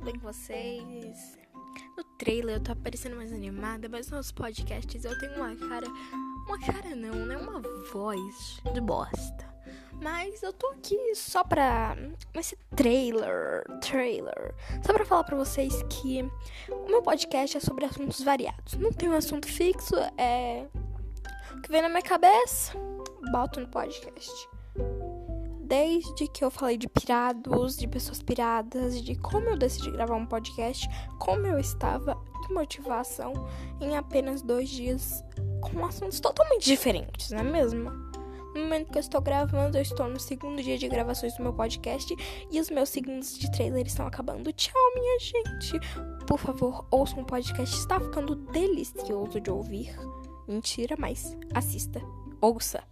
tudo bem com vocês? No trailer eu tô parecendo mais animada, mas nos podcasts eu tenho uma cara. Uma cara não, né? Uma voz de bosta. Mas eu tô aqui só pra. Nesse trailer. Trailer. Só pra falar pra vocês que o meu podcast é sobre assuntos variados. Não tem um assunto fixo, é. O que vem na minha cabeça, boto no podcast desde que eu falei de pirados, de pessoas piradas, de como eu decidi gravar um podcast, como eu estava de motivação em apenas dois dias com assuntos totalmente diferentes, não é mesmo? No momento que eu estou gravando, eu estou no segundo dia de gravações do meu podcast e os meus segundos de trailer estão acabando. Tchau, minha gente! Por favor, ouçam um podcast, está ficando delicioso de ouvir. Mentira, mas assista, ouça.